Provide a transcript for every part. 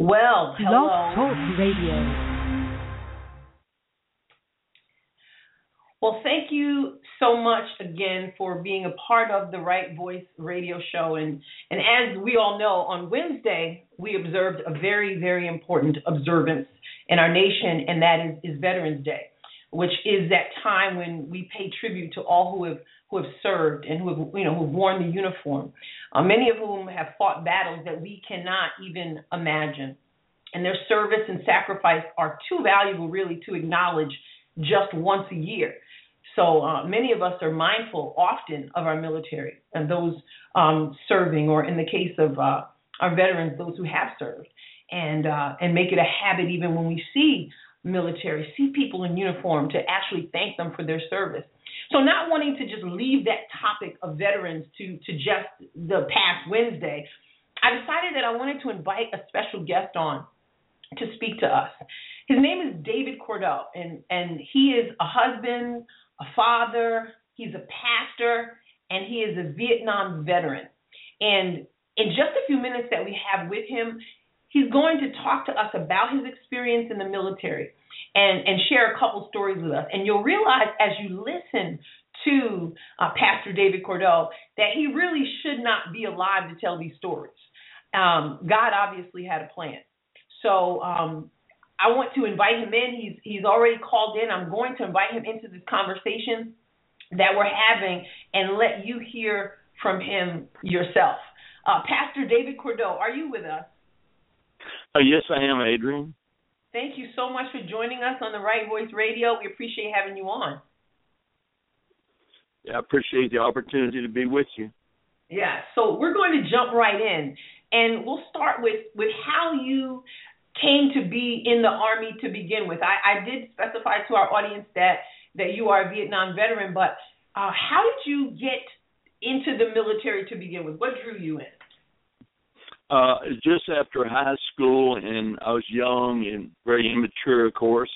Well, hello. Talk Radio. Well, thank you so much again for being a part of the Right Voice radio show. And, and as we all know, on Wednesday, we observed a very, very important observance in our nation, and that is, is Veterans Day, which is that time when we pay tribute to all who have who have served and who have you know who've worn the uniform, uh, many of whom have fought battles that we cannot even imagine. And their service and sacrifice are too valuable, really, to acknowledge just once a year. So uh, many of us are mindful often of our military and those um, serving, or in the case of uh, our veterans, those who have served, and uh, and make it a habit even when we see military, see people in uniform, to actually thank them for their service. So not wanting to just leave that topic of veterans to to just the past Wednesday, I decided that I wanted to invite a special guest on to speak to us. His name is David Cordeau, and and he is a husband, a father, he's a pastor, and he is a Vietnam veteran. And in just a few minutes that we have with him, he's going to talk to us about his experience in the military and, and share a couple stories with us. And you'll realize as you listen to uh, Pastor David Cordeau that he really should not be alive to tell these stories. Um, God obviously had a plan. So um, I want to invite him in. He's he's already called in. I'm going to invite him into this conversation that we're having and let you hear from him yourself. Uh, Pastor David Cordeau, are you with us? Uh, yes, I am, Adrian. Thank you so much for joining us on the Right Voice Radio. We appreciate having you on. Yeah, I appreciate the opportunity to be with you. Yeah, so we're going to jump right in, and we'll start with with how you came to be in the army to begin with. I, I did specify to our audience that that you are a Vietnam veteran, but uh, how did you get into the military to begin with? What drew you in? Uh, just after high school, and I was young and very immature, of course,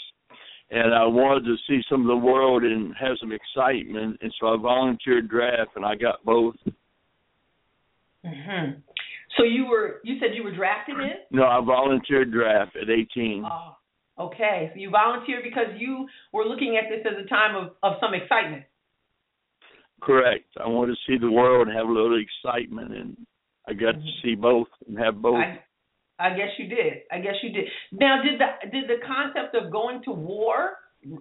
and I wanted to see some of the world and have some excitement, and so I volunteered draft, and I got both. Mm-hmm. So you were you said you were drafted in? No, I volunteered draft at 18. Oh, okay. So you volunteered because you were looking at this as a time of of some excitement. Correct. I wanted to see the world and have a little excitement, and I got mm-hmm. to see both and have both. I, I guess you did. I guess you did. Now, did the did the concept of going to war?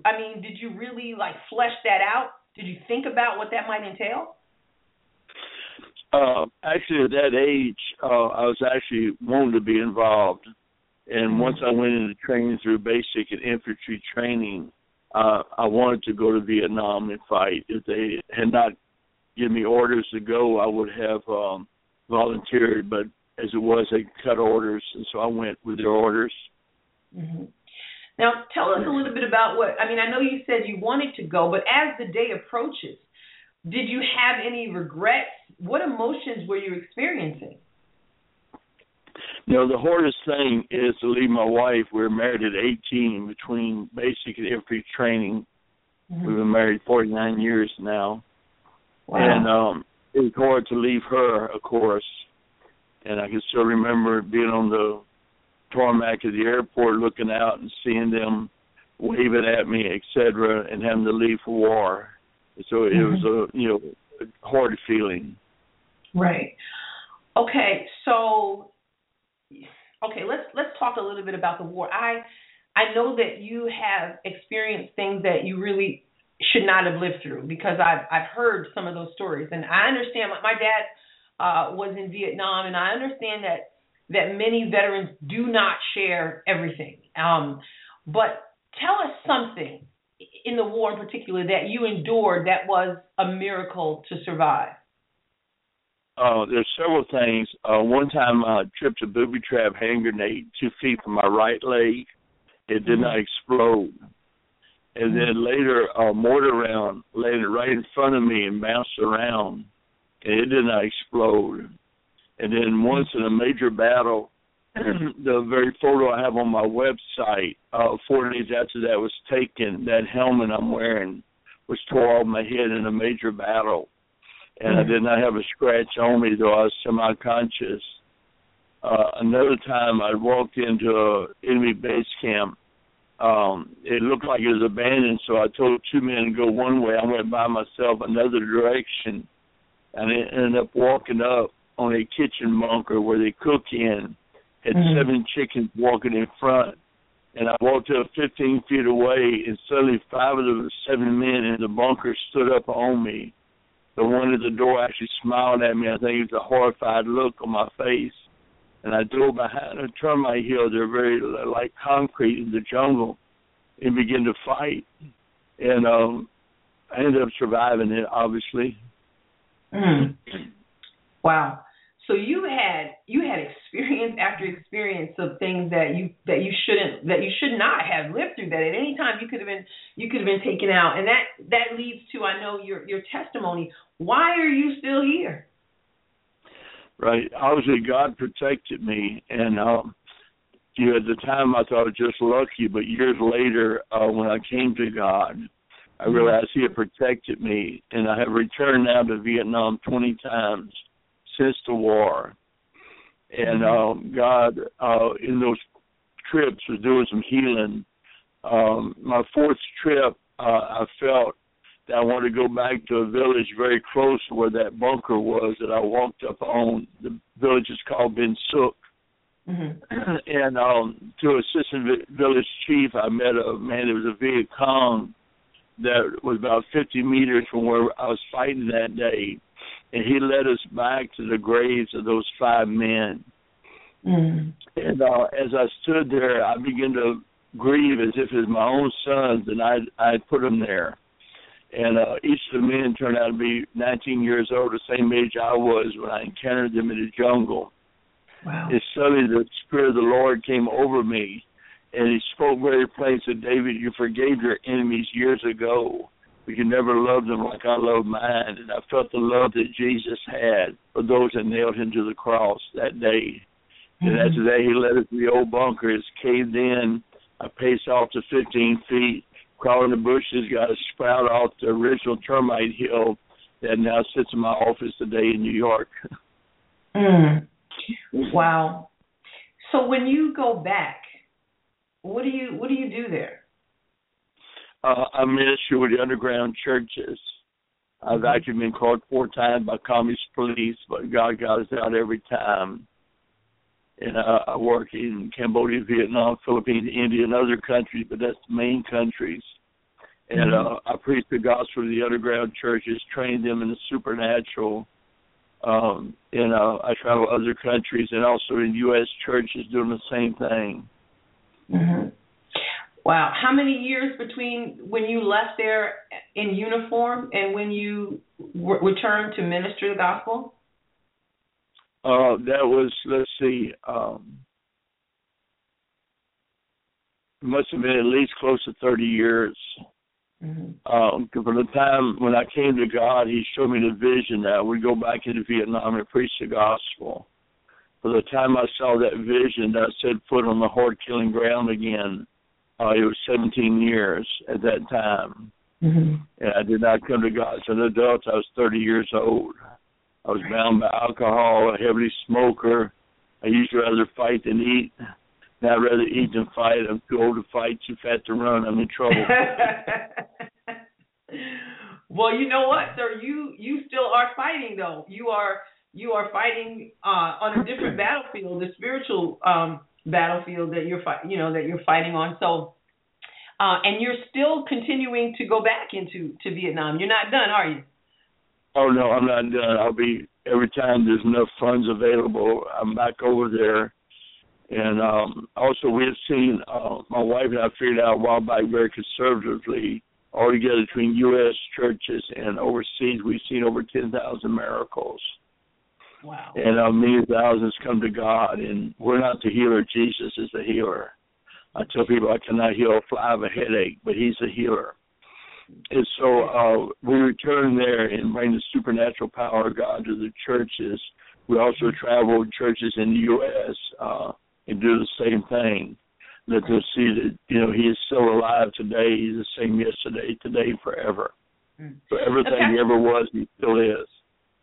I mean, did you really like flesh that out? Did you think about what that might entail? Uh, actually, at that age, uh, I was actually wanting to be involved. And mm-hmm. once I went into training through basic and infantry training, uh, I wanted to go to Vietnam and fight. If they had not given me orders to go, I would have um, volunteered. But as it was, they cut orders, and so I went with their orders. Mm-hmm. Now, tell us a little bit about what I mean. I know you said you wanted to go, but as the day approaches, did you have any regrets? What emotions were you experiencing? You know, the hardest thing is to leave my wife. We were married at 18 between basic and infantry training. Mm-hmm. We've been married 49 years now. Wow. And um it was hard to leave her, of course. And I can still remember being on the tarmac of the airport looking out and seeing them waving at me, etc., and having to leave for war. So it mm-hmm. was a you know a hard feeling. Right. Okay. So okay, let's let's talk a little bit about the war. I I know that you have experienced things that you really should not have lived through because I've I've heard some of those stories and I understand. My, my dad uh, was in Vietnam and I understand that that many veterans do not share everything. Um, but tell us something in the war in particular that you endured that was a miracle to survive? Uh, there's several things. Uh, one time I tripped a booby trap hand grenade two feet from my right leg. It did mm-hmm. not explode. And then mm-hmm. later a mortar round landed right in front of me and bounced around and it did not explode. And then once in a major battle, the very photo I have on my website, uh, four days after that was taken, that helmet I'm wearing was tore off my head in a major battle. And mm-hmm. I did not have a scratch on me, though I was semi conscious. Uh, another time, I walked into a enemy base camp. Um, it looked like it was abandoned, so I told two men to go one way. I went by myself another direction, and I ended up walking up on a kitchen bunker where they cook in. Had mm-hmm. seven chickens walking in front, and I walked up 15 feet away, and suddenly five of the seven men in the bunker stood up on me. The one at the door actually smiled at me. I think it was a horrified look on my face. And I dove behind a termite hill. They're very like concrete in the jungle, and begin to fight. And um, I ended up surviving it, obviously. Mm. Wow. So you had you had experience after experience of things that you that you shouldn't that you should not have lived through. That at any time you could have been you could have been taken out, and that that leads to I know your your testimony. Why are you still here? Right. Obviously, God protected me, and um, you know, at the time I thought I was just lucky, but years later, uh, when I came to God, I mm-hmm. realized He had protected me, and I have returned now to Vietnam 20 times since the war. And uh, God, uh, in those trips, was doing some healing. Um, my fourth trip, uh, I felt that I wanted to go back to a village very close to where that bunker was that I walked up on. The village is called Ben Suc. Mm-hmm. and um, to assistant village chief, I met a man that was a Viet Cong that was about 50 meters from where I was fighting that day and he led us back to the graves of those five men. Mm. And uh, as I stood there, I began to grieve as if it was my own sons, and I I put them there. And uh, each of the men turned out to be 19 years old, the same age I was when I encountered them in the jungle. Wow. And suddenly the Spirit of the Lord came over me, and He spoke very plain. Said, "David, you forgave your enemies years ago." we can never love them like I love mine. And I felt the love that Jesus had for those that nailed him to the cross that day. Mm-hmm. And that day he led us to the old bunker. It's caved in. I paced off to 15 feet, crawled in the bushes, got a sprout off the original termite hill that now sits in my office today in New York. Mm. Wow. So when you go back, what do you what do you do there? uh, I minister with the underground churches. I've mm-hmm. actually been called four times by communist police, but God got us out every time. And uh, I work in Cambodia, Vietnam, Philippines, India, and other countries, but that's the main countries. And mm-hmm. uh, I preach the gospel to the underground churches, train them in the supernatural. Um, and uh, I travel other countries and also in U.S. churches doing the same thing. Mm-hmm. Wow. How many years between when you left there in uniform and when you re- returned to minister the gospel? Uh, that was, let's see, um, must have been at least close to 30 years. Mm-hmm. Um, from the time when I came to God, He showed me the vision that I would go back into Vietnam and preach the gospel. For the time I saw that vision, I set foot on the horde killing ground again uh, it was 17 years at that time. Mm-hmm. And I did not come to God as an adult. I was 30 years old. I was bound by alcohol, a heavy smoker. I used to rather fight than eat. I'd rather eat than fight. I'm too old to fight, too fat to run. I'm in trouble. well, you know what, sir? You you still are fighting though. You are you are fighting uh, on a different battlefield, the spiritual um, battlefield that you're fight, you know, that you're fighting on. So, uh, and you're still continuing to go back into to Vietnam. You're not done, are you? Oh no, I'm not done. I'll be every time there's enough funds available. I'm back over there. And um, also, we've seen uh, my wife and I figured out a while back very conservatively, altogether between U.S. churches and overseas, we've seen over 10,000 miracles. Wow. And uh, many thousands come to God, and we're not the healer. Jesus is the healer. I tell people I cannot heal a fly of a headache, but He's the healer. And so uh, we return there and bring the supernatural power of God to the churches. We also travel churches in the U.S. Uh, and do the same thing. Let them see that you know He is still alive today. He's the same yesterday, today, forever. Mm. So everything okay. He ever was, He still is.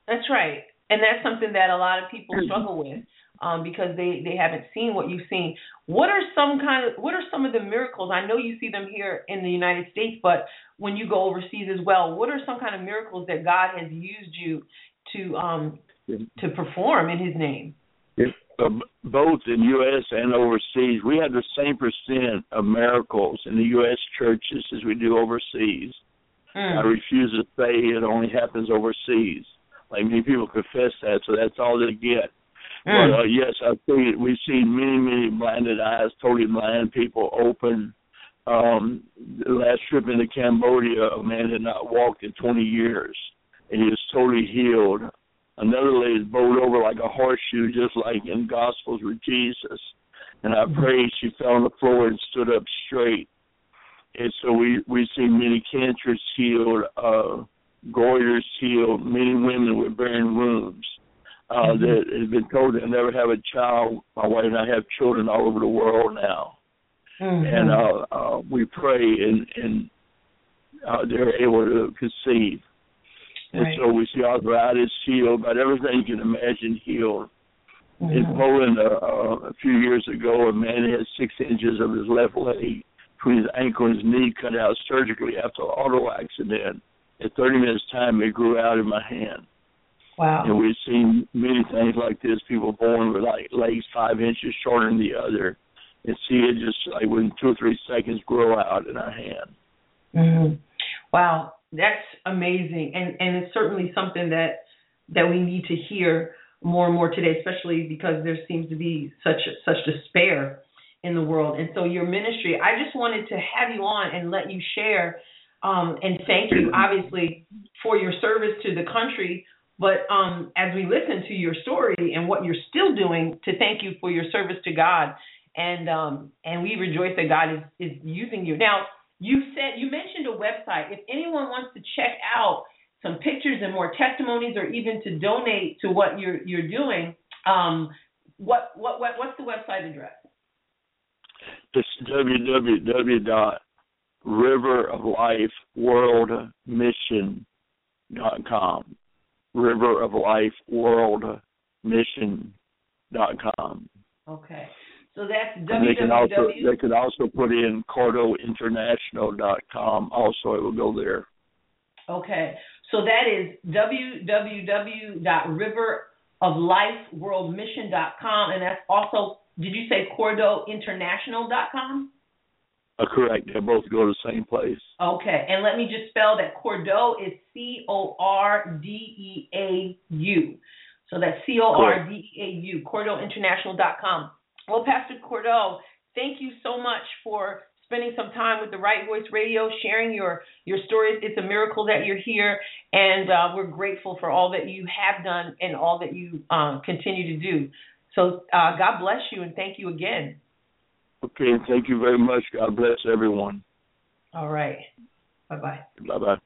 That's right. and that's something that a lot of people struggle with um, because they they haven't seen what you've seen. What are some kind of what are some of the miracles? I know you see them here in the United States, but when you go overseas as well, what are some kind of miracles that God has used you to um, to perform in His name? Uh, both in U.S. and overseas, we have the same percent of miracles in the U.S. churches as we do overseas. Mm. I refuse to say it only happens overseas. Like many people confess that, so that's all they get. Mm. But uh, yes, I think we've seen many, many blinded eyes, totally blind people open. Um, the last trip into Cambodia, a man had not walked in 20 years, and he was totally healed. Another lady bowled over like a horseshoe, just like in Gospels with Jesus. And I prayed, she fell on the floor and stood up straight. And so we we see many cancers healed, uh, goiters healed, many women with barren wombs uh, mm-hmm. that has been told they'll never have a child. My wife and I have children all over the world now, mm-hmm. and uh, uh, we pray and and uh, they're able to conceive. And right. so we see arthritis healed, but everything you can imagine healed. Mm-hmm. In Poland, uh, uh, a few years ago, a man had six inches of his left leg between his ankle and his knee cut out surgically after an auto accident. In 30 minutes' time, it grew out in my hand. Wow. And we've seen many things like this. People born with like legs five inches shorter than the other, and see it just like within two or three seconds grow out in our hand. Mm-hmm. Wow, that's amazing, and and it's certainly something that that we need to hear more and more today, especially because there seems to be such such despair in the world. And so your ministry, I just wanted to have you on and let you share um, and thank you, obviously, for your service to the country, but um, as we listen to your story and what you're still doing, to thank you for your service to God, and um, and we rejoice that God is is using you. Now, you said you mentioned a website. If anyone wants to check out some pictures and more testimonies, or even to donate to what you're you're doing, um, what what what what's the website address? It's www.riveroflifeworldmission.com river of life world mission dot com. Okay. So that's www. They can also they could also put in cordeauinternational dot com. Also, it will go there. Okay. So that is www.riveroflifeworldmission.com, and that's also. Did you say cordeauinternational.com? Uh, correct. They both go to the same place. Okay. And let me just spell that Cordeau is C O R D E A U. So that's C O R D E A U, CordeauInternational.com. Well, Pastor Cordeau, thank you so much for spending some time with the Right Voice Radio, sharing your your stories. It's a miracle that you're here, and uh, we're grateful for all that you have done and all that you um, continue to do. So uh, God bless you, and thank you again. Okay, thank you very much. God bless everyone. All right. Bye bye. Bye bye.